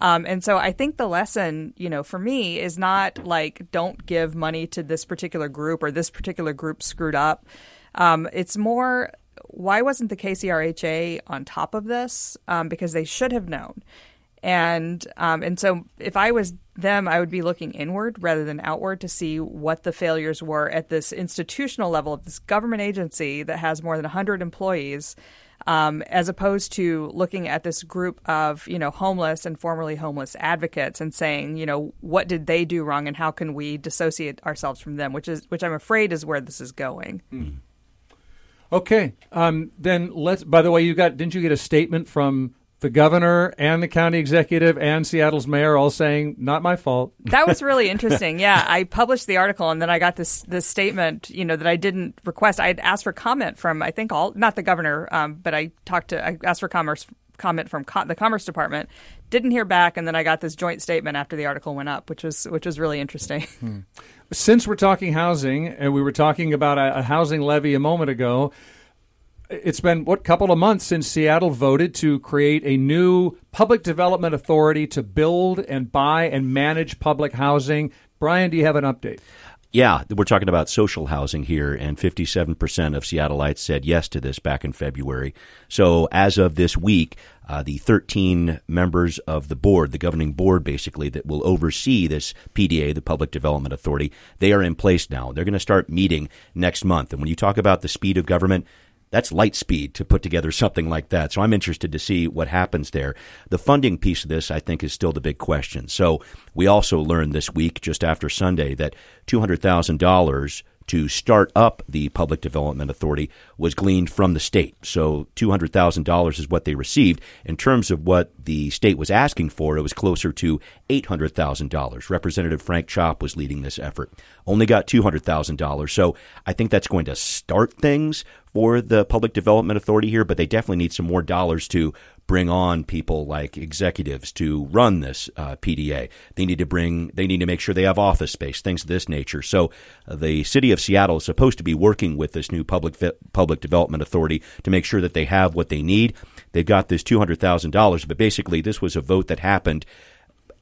Um, and so I think the lesson, you know, for me is not like don't give money to this particular group or this particular group screwed up. Um, it's more why wasn't the KCRHA on top of this? Um, because they should have known. And um, and so if I was them, I would be looking inward rather than outward to see what the failures were at this institutional level of this government agency that has more than 100 employees, um, as opposed to looking at this group of you know homeless and formerly homeless advocates and saying you know what did they do wrong and how can we dissociate ourselves from them, which is which I'm afraid is where this is going. Okay. Um, then let's. By the way, you got didn't you get a statement from the governor and the county executive and Seattle's mayor all saying not my fault? That was really interesting. Yeah, I published the article and then I got this this statement, you know, that I didn't request. I had asked for comment from I think all not the governor, um, but I talked to I asked for commerce comment from co- the commerce department. Didn't hear back, and then I got this joint statement after the article went up, which was which was really interesting. Since we're talking housing, and we were talking about a, a housing levy a moment ago, it's been what couple of months since Seattle voted to create a new public development authority to build and buy and manage public housing. Brian, do you have an update? Yeah, we're talking about social housing here, and 57% of Seattleites said yes to this back in February. So, as of this week, uh, the 13 members of the board, the governing board basically, that will oversee this PDA, the Public Development Authority, they are in place now. They're going to start meeting next month. And when you talk about the speed of government, that's light speed to put together something like that. So I'm interested to see what happens there. The funding piece of this, I think, is still the big question. So we also learned this week, just after Sunday, that $200,000 to start up the Public Development Authority was gleaned from the state. So $200,000 is what they received. In terms of what the state was asking for, it was closer to $800,000. Representative Frank Chopp was leading this effort. Only got $200,000. So I think that's going to start things for the Public Development Authority here, but they definitely need some more dollars to bring on people like executives to run this uh, PDA. They need to bring, they need to make sure they have office space, things of this nature. So uh, the city of Seattle is supposed to be working with this new public public development authority to make sure that they have what they need. They've got this two hundred thousand dollars, but basically this was a vote that happened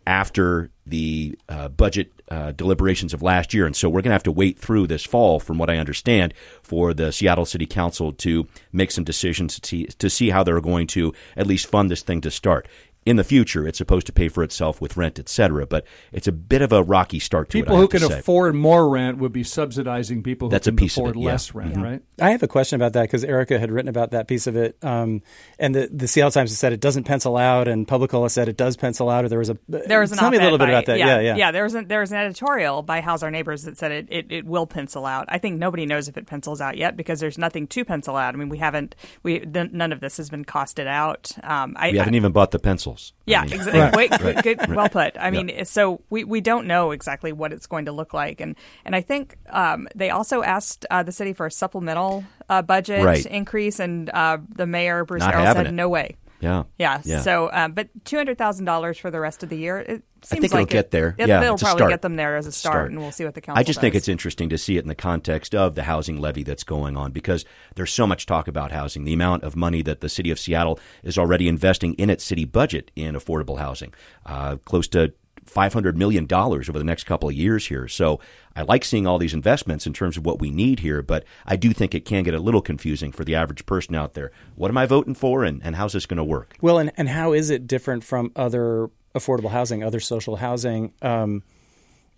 after the uh, budget uh, deliberations of last year. And so we're going to have to wait through this fall, from what I understand, for the Seattle City Council to make some decisions to see, to see how they're going to at least fund this thing to start. In the future, it's supposed to pay for itself with rent, et cetera, but it's a bit of a rocky start to it. People I who have to can say. afford more rent would be subsidizing people who That's a can piece of afford it, yeah. less rent, right? I have a question about that because Erica had written about that piece of it, um, and the, the Seattle Times has said it doesn't pencil out, and PubliCola said it does pencil out. Or there was a There was an tell me a little op-ed bit about that. Yeah, yeah. yeah. There was an, there was an editorial by House Our Neighbors that said it, it, it will pencil out. I think nobody knows if it pencils out yet because there's nothing to pencil out. I mean, we haven't we th- none of this has been costed out. Um, I, We haven't even bought the pencils. I Yeah, mean, exactly. Right. Wait, good, good, well put. I mean, so we, we don't know exactly what it's going to look like, and and I think um, they also asked uh, the city for a supplemental uh, budget Right. increase, and uh, the mayor Bruce Not Harrell said it. no way. Yeah. Yeah. Yeah. So, um, but two hundred thousand dollars for the rest of the year. It seems think it'll like get there. It, Yeah, it'll probably start. get them there as a start, and we'll see what the council. I just think it's interesting to see it in the context of the housing levy that's going on because there's so much talk about housing. The amount of money that the city of Seattle is already investing in its city budget in affordable housing, uh, close to $500 million over the next couple of years here. So I like seeing all these investments in terms of what we need here, but I do think it can get a little confusing for the average person out there. What am I voting for and, and how's this going to work? Well, and, and how is it different from other affordable housing, other social housing? Um,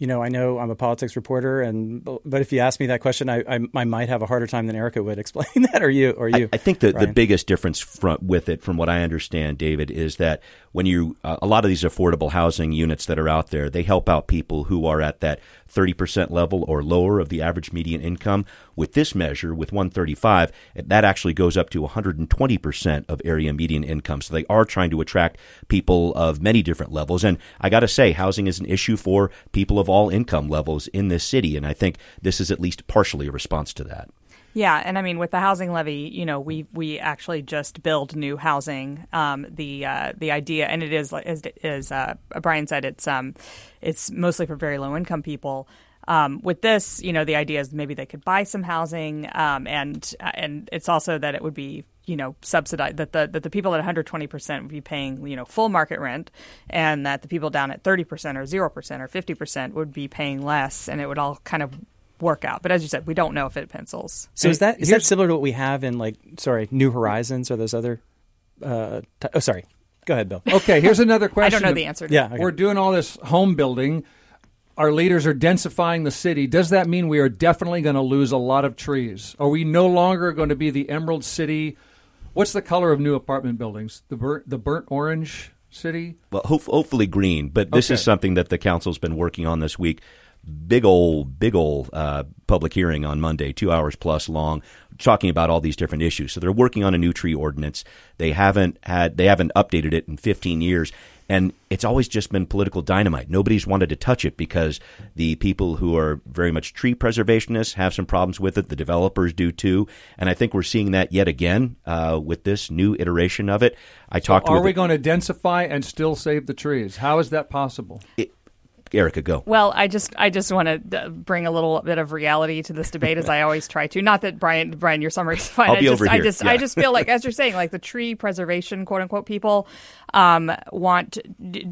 you know, I know I'm a politics reporter, and but if you ask me that question, I, I, I might have a harder time than Erica would explain that, or you, or you. I, I think the Ryan. biggest difference from, with it, from what I understand, David, is that when you uh, a lot of these affordable housing units that are out there, they help out people who are at that 30% level or lower of the average median income. With this measure, with 135, that actually goes up to 120% of area median income. So they are trying to attract people of many different levels. And I got to say, housing is an issue for people of all income levels in this city. And I think this is at least partially a response to that. Yeah, and I mean with the housing levy, you know, we we actually just build new housing. Um, the uh, the idea, and it is as as uh, Brian said, it's um, it's mostly for very low income people. Um, with this, you know, the idea is maybe they could buy some housing, um, and and it's also that it would be you know subsidized that the that the people at 120 percent would be paying you know full market rent, and that the people down at 30 percent or zero percent or 50 percent would be paying less, and it would all kind of work out. But as you said, we don't know if it pencils. So is that is that similar to what we have in like sorry New Horizons or those other? Uh, t- oh, sorry. Go ahead, Bill. Okay, here's another question. I don't know the answer. To Yeah, okay. We're doing all this home building. Our leaders are densifying the city. Does that mean we are definitely going to lose a lot of trees? Are we no longer going to be the Emerald City? What's the color of new apartment buildings? The burnt, the burnt orange city? Well, hope, hopefully green, but this is something that the council's been working on this week. Big old, big old uh, public hearing on Monday, two hours plus long, talking about all these different issues. So they're working on a new tree ordinance. They haven't had, they haven't updated it in 15 years, and it's always just been political dynamite. Nobody's wanted to touch it because the people who are very much tree preservationists have some problems with it. The developers do too, and I think we're seeing that yet again uh, with this new iteration of it. I talked Are we going to densify and still save the trees? How is that possible? Erica. Go. Well, I just I just want to bring a little bit of reality to this debate as I always try to. Not that Brian Brian your summary is fine. I'll I be just over I here. just Yeah. I just feel like as you're saying like the tree preservation quote unquote people um, want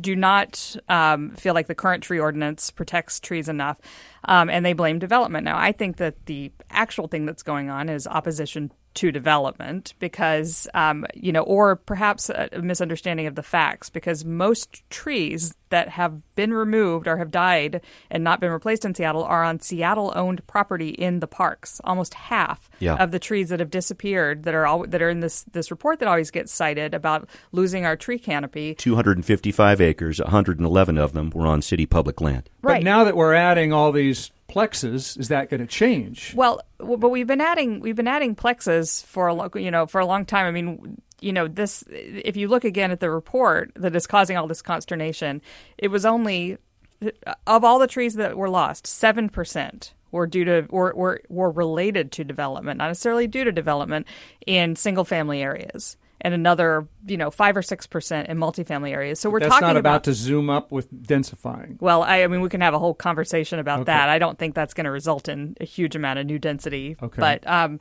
do not um, feel like the current tree ordinance protects trees enough. Um, and they blame development. Now, I think that the actual thing that's going on is opposition to development because, um, you know, or perhaps a a misunderstanding of the facts because most trees that have been removed or have died and not been replaced in Seattle are on Seattle owned property in the parks. Almost half Yeah. of the trees that have disappeared that are all, that are in this, this report that always gets cited about losing our tree canopy. 255 acres, 111 of them were on city public land. But now that we're adding all these plexes, is that going to change? Well, but we've been adding we've been adding plexes for a lo- you know for a long time. I mean, you know this. If you look again at the report that is causing all this consternation, it was only uh, of all the trees that were lost, seven percent were due to were, were related to development, not necessarily due to development in single family areas. And another, you know, five or six percent in multifamily areas. So we're That's talking not about to zoom up with densifying. well, I, I mean, we can have a whole conversation about Okay. that. I don't think that's going to result in a huge amount of new density. Okay. But, um,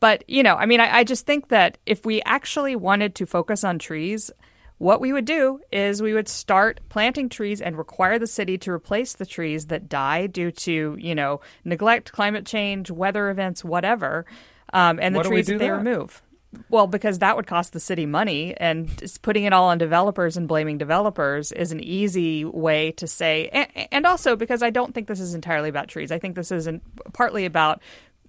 but you know, I mean, I, I just think that if we actually wanted to focus on trees, what we would do is we would start planting trees and require the city to replace the trees that die due to, you know, neglect, climate change, weather events, whatever, um, and the trees do that they that? remove. Well, because that would cost the city money, and putting it all on developers and blaming developers is an easy way to say. And, and also because I don't think this is entirely about trees. I think this is in, partly about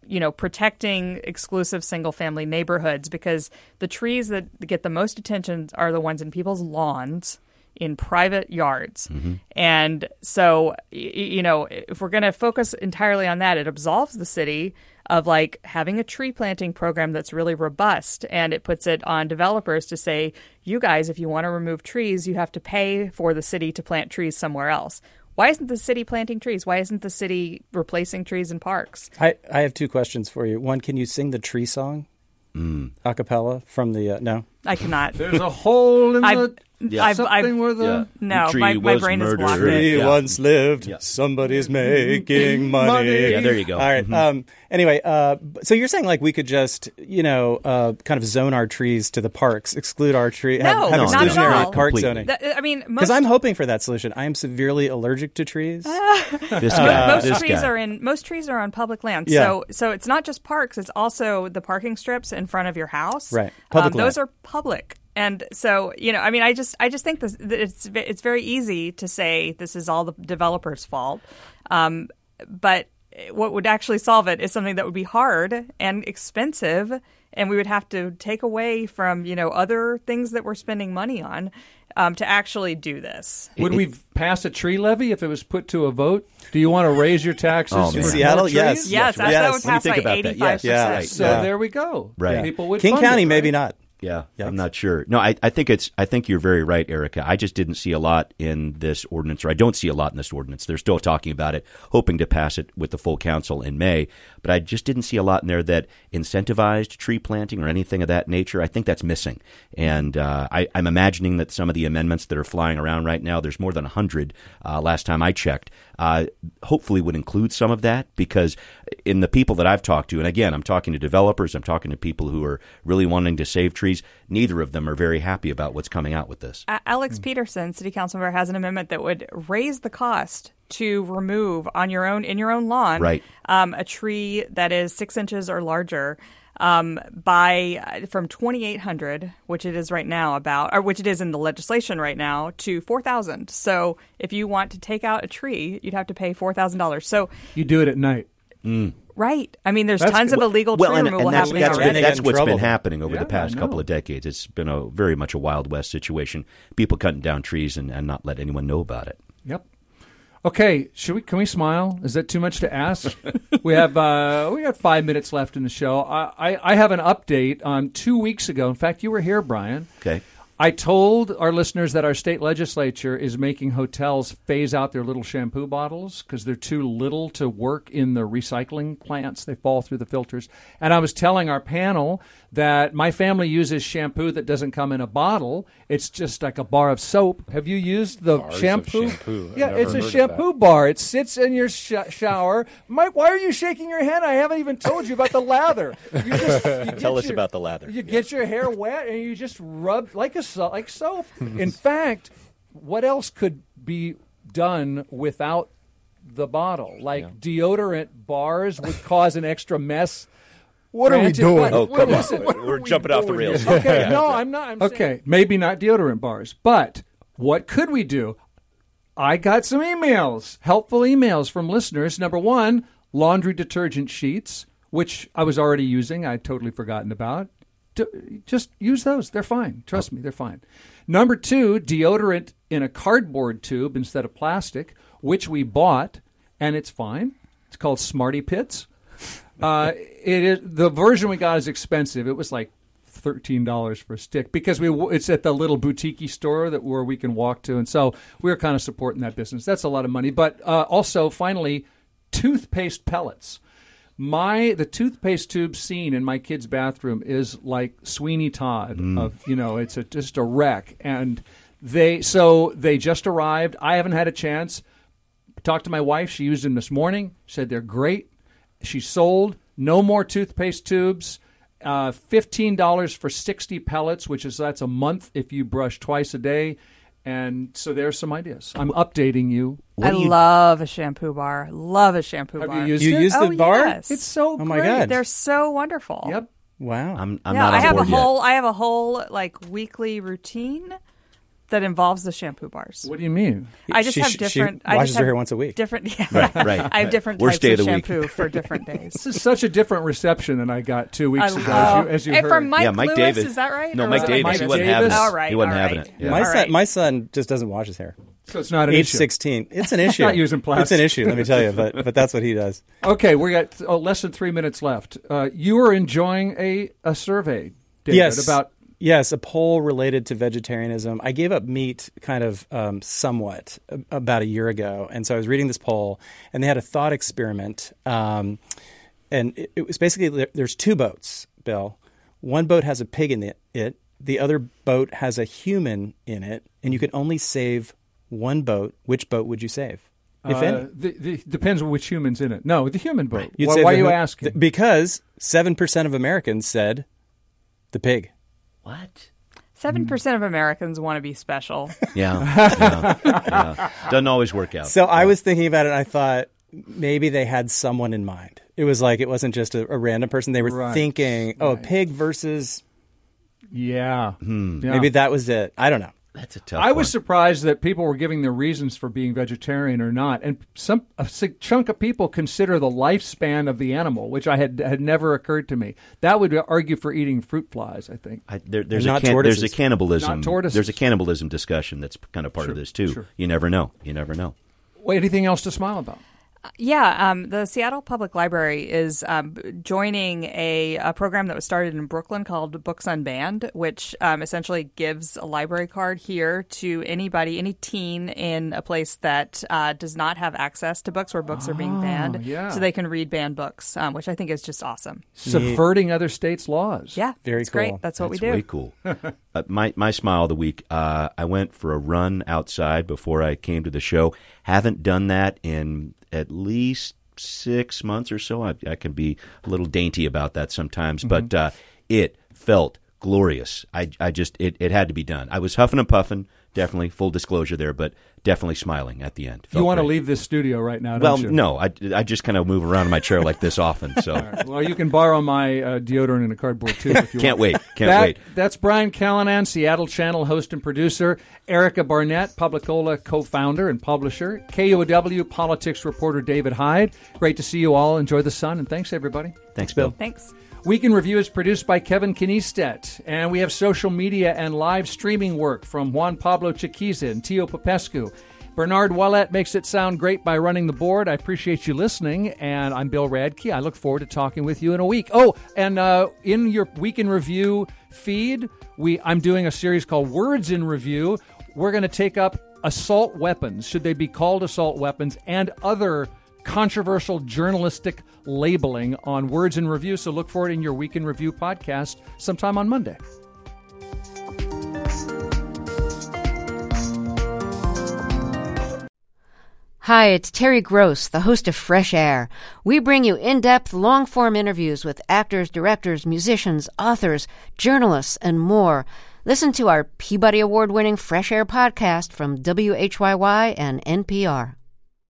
you know protecting exclusive single family neighborhoods because the trees that get the most attention are the ones in people's lawns in private yards. Mm-hmm. And so, you know, if we're going to focus entirely on that, it absolves the city of like having a tree planting program that's really robust and it puts it on developers to say, you guys, if you want to remove trees, you have to pay for the city to plant trees somewhere else. Why isn't the city planting trees? Why isn't the city replacing trees in parks? I, I have two questions for you. One, can you sing the tree song? A cappella from the uh, no? I cannot. There's a hole in I've, the Yeah. I've, something I've, where the Yeah. no, Tree my, my was brain is blocked. murdered. He Yeah. once lived. Yeah. Somebody's making money. Money. Yeah, there you go. All right, Um, anyway, uh, so you're saying like we could just, you know, uh, kind of zone our trees to the parks, exclude our tree, No, have, have not at exclusionary all. park Completely. zoning. That- I mean, Because I'm hoping for that solution. I am severely allergic to trees. This guy. most this trees guy. are in most trees are on public land. Yeah. So so it's not just parks; it's also the parking strips in front of your house. Right. Public um, those are public. And so, you know, I mean, I just, I just think this, that it's, it's very easy to say this is all the developer's fault, um, but what would actually solve it is something that would be hard and expensive, and we would have to take away from, you know, other things that we're spending money on um, to actually do this. Would we pass a tree levy if it was put to a vote? Do you want to raise your taxes Oh, for man. more Seattle? trees? Yes. Yes, that, Yes. that would Let me pass think by about that. eighty-five Yes. Yeah. percent. So Yeah. there we go. Right. People would King County, it, maybe not. Yeah, Yep. I'm not sure. No, I, I think it's. I think you're very right, Erica. I just didn't see a lot in this ordinance, or I don't see a lot in this ordinance. They're still talking about it, hoping to pass it with the full council in May. But I just didn't see a lot in there that incentivized tree planting or anything of that nature. I think that's missing, and uh, I, I'm imagining that some of the amendments that are flying around right now, there's more than hundred. Uh, last time I checked, uh, hopefully would include some of that because in the people that I've talked to, and again, I'm talking to developers, I'm talking to people who are really wanting to save trees. Neither of them are very happy about what's coming out with this. A- Alex Pedersen, city council member, has an amendment that would raise the cost to remove on your own in your own lawn Right. um, a tree that is six inches or larger um, by uh, from twenty eight hundred, which it is right now about, or which it is in the legislation right now, to four thousand. So if you want to take out a tree, you'd have to pay four thousand dollars. So You do it at night. right, I mean, there's That's- tons of illegal tree and, removal and that's, happening that's, already. been, that's in what's trouble. been happening over Yeah, the past couple of decades. It's been a very much a Wild West situation. People cutting down trees and, and not let anyone know about it. Yep. Okay, should we? Can we smile? Is that too much to ask? we have uh, we got five minutes left in the show. I, I I have an update on two weeks ago. In fact, you were here, Brian. Okay. I told our listeners that our state legislature is making hotels phase out their little shampoo bottles because they're too little to work in the recycling plants. They fall through the filters. And I was telling our panel that my family uses shampoo that doesn't come in a bottle. It's just like a bar of soap. Have you used the Bars of shampoo? shampoo. Yeah, it's a shampoo bar. It sits in your sh- shower. Mike, why are you shaking your head? I haven't even told you about the lather. You just, you Tell us your- about the lather. You get your hair wet and you just rub like a so- like soap. In fact, what else could be done without the bottle? Like deodorant bars would cause an extra mess. What are we doing? Oh, come on. listen, We're jumping off the rails. Okay, no, I'm not. I'm okay, maybe not deodorant bars, but what could we do? I got some emails, helpful emails from listeners. Number one, laundry detergent sheets, which I was already using. I'd totally forgotten about. Just use those. They're fine. Trust me, they're fine. Number two, deodorant in a cardboard tube instead of plastic, which we bought, and it's fine. It's called Smarty Pits. Uh, it is the version we got is expensive. It was like thirteen dollars for a stick because we it's at the little boutique store that where we can walk to, and so we're kind of supporting that business. That's a lot of money, but uh, also finally, toothpaste pellets. My the toothpaste tube scene in my kid's bathroom is like Sweeney Todd of you know it's a, just a wreck, and they so they just arrived. I haven't had a chance. Talked to my wife. She used them this morning. Said they're great. She sold no more toothpaste tubes. Uh, Fifteen dollars for sixty pellets, which is that's a month if you brush twice a day. And so there's some ideas. I'm updating you. I love a shampoo bar. Love a shampoo Have bar. you used You it? use the oh, bar? Yes. It's so Oh my great. God. They're so wonderful. Yep. Wow. I'm, I'm yeah, not on I have board a yet. whole I have a whole like weekly routine that involves the shampoo bars. What do you mean? I just She- have she different. I washes just her have hair once a week. Different. Yeah. Right, right. I have different Worst types day of of shampoo for different days. This is such a different reception than I got two weeks I ago. love- As you, as you and heard. from Mike, Yeah, Mike Lewis, Davis. is that right? No, Mike Davis. Mike he wasn't Davis? having it. All right, He wasn't all having right. it. Yeah. my All son, my son just doesn't wash his hair. so it's not an Age issue. sixteen, it's an issue. Not using plastic. It's an issue. Let me tell you, but but that's what he does. Okay, we got oh, less than three minutes left. Uh, you are enjoying a, a survey, David, yes, about yes, a poll related to vegetarianism. I gave up meat kind of um, somewhat about a year ago, and so I was reading this poll, and they had a thought experiment, um, and it, it was basically there- there's two boats, Bill. One boat has a pig in the, it, the other boat has a human in it, and you can only save one boat, which boat would you save? If Uh, any. the, the, depends which human's in it. No, the human boat. You'd why why are you asking? because 7% of Americans said the pig. What? Seven percent of Americans want to be special. Yeah, yeah, yeah. Doesn't always work out. So I was thinking about it, and I thought maybe they had someone in mind. It was like it wasn't just a, a random person. They were Right. thinking, oh, a pig versus. yeah. Hmm. Yeah. Maybe that was it. I don't know. That's a tough. I was surprised that people were giving their reasons for being vegetarian or not, and some a sig- chunk of people consider the lifespan of the animal, which I had had never occurred to me. That would argue for eating fruit flies. I think. I, there, there's, a Not can, there's a cannibalism. Not tortoises. There's a cannibalism discussion that's kind of part of this too. sure. You never know. You never know. Wait, anything else to smile about? Yeah, um, the Seattle Public Library is um, joining a, a program that was started in Brooklyn called Books Unbanned, which um, essentially gives a library card here to anybody, any teen in a place that uh, does not have access to books where books are being banned, yeah. so they can read banned books, um, which I think is just awesome. Subverting other states' laws. Yeah, Very it's great. cool. That's what That's we do. way cool. uh, my my smile of the week. Uh, I went for a run outside before I came to the show. Haven't done that in at least six months or so. I, I can be a little dainty about that sometimes, but uh, it felt glorious. I I just it, it had to be done. I was huffing and puffing. Definitely full disclosure there, but definitely smiling at the end. You Felt want to leave this studio right now, Well, don't you? no, I, I just kind of move around in my chair like this often, so Well, you can borrow my uh, deodorant and a cardboard tube if you can't want. wait, can't That- wait. That's Brian Callanan, Seattle Channel host and producer. Erica Barnett, PubliCola co-founder and publisher. KUOW politics reporter David Hyde. Great to see you all. Enjoy the sun, and thanks everybody. Thanks, Bill. Thanks. Week in Review is produced by Kevin Kniestedt, and we have social media and live streaming work from Juan Pablo Chiquiza and Tio Popescu. Bernard Wallet makes it sound great by running the board. I appreciate you listening, and I'm Bill Radke. I look forward to talking with you in a week. Oh, and uh, in your Week in Review feed, we I'm doing a series called Words in Review. We're going to take up assault weapons, should they be called assault weapons, and other controversial journalistic labeling on Words in Review. So look for it in your Week in Review podcast sometime on Monday. Hi, it's Terry Gross, the host of Fresh Air. We bring you in depth, long form interviews with actors, directors, musicians, authors, journalists, and more. Listen to our Peabody Award winning Fresh Air podcast from WHYY and NPR.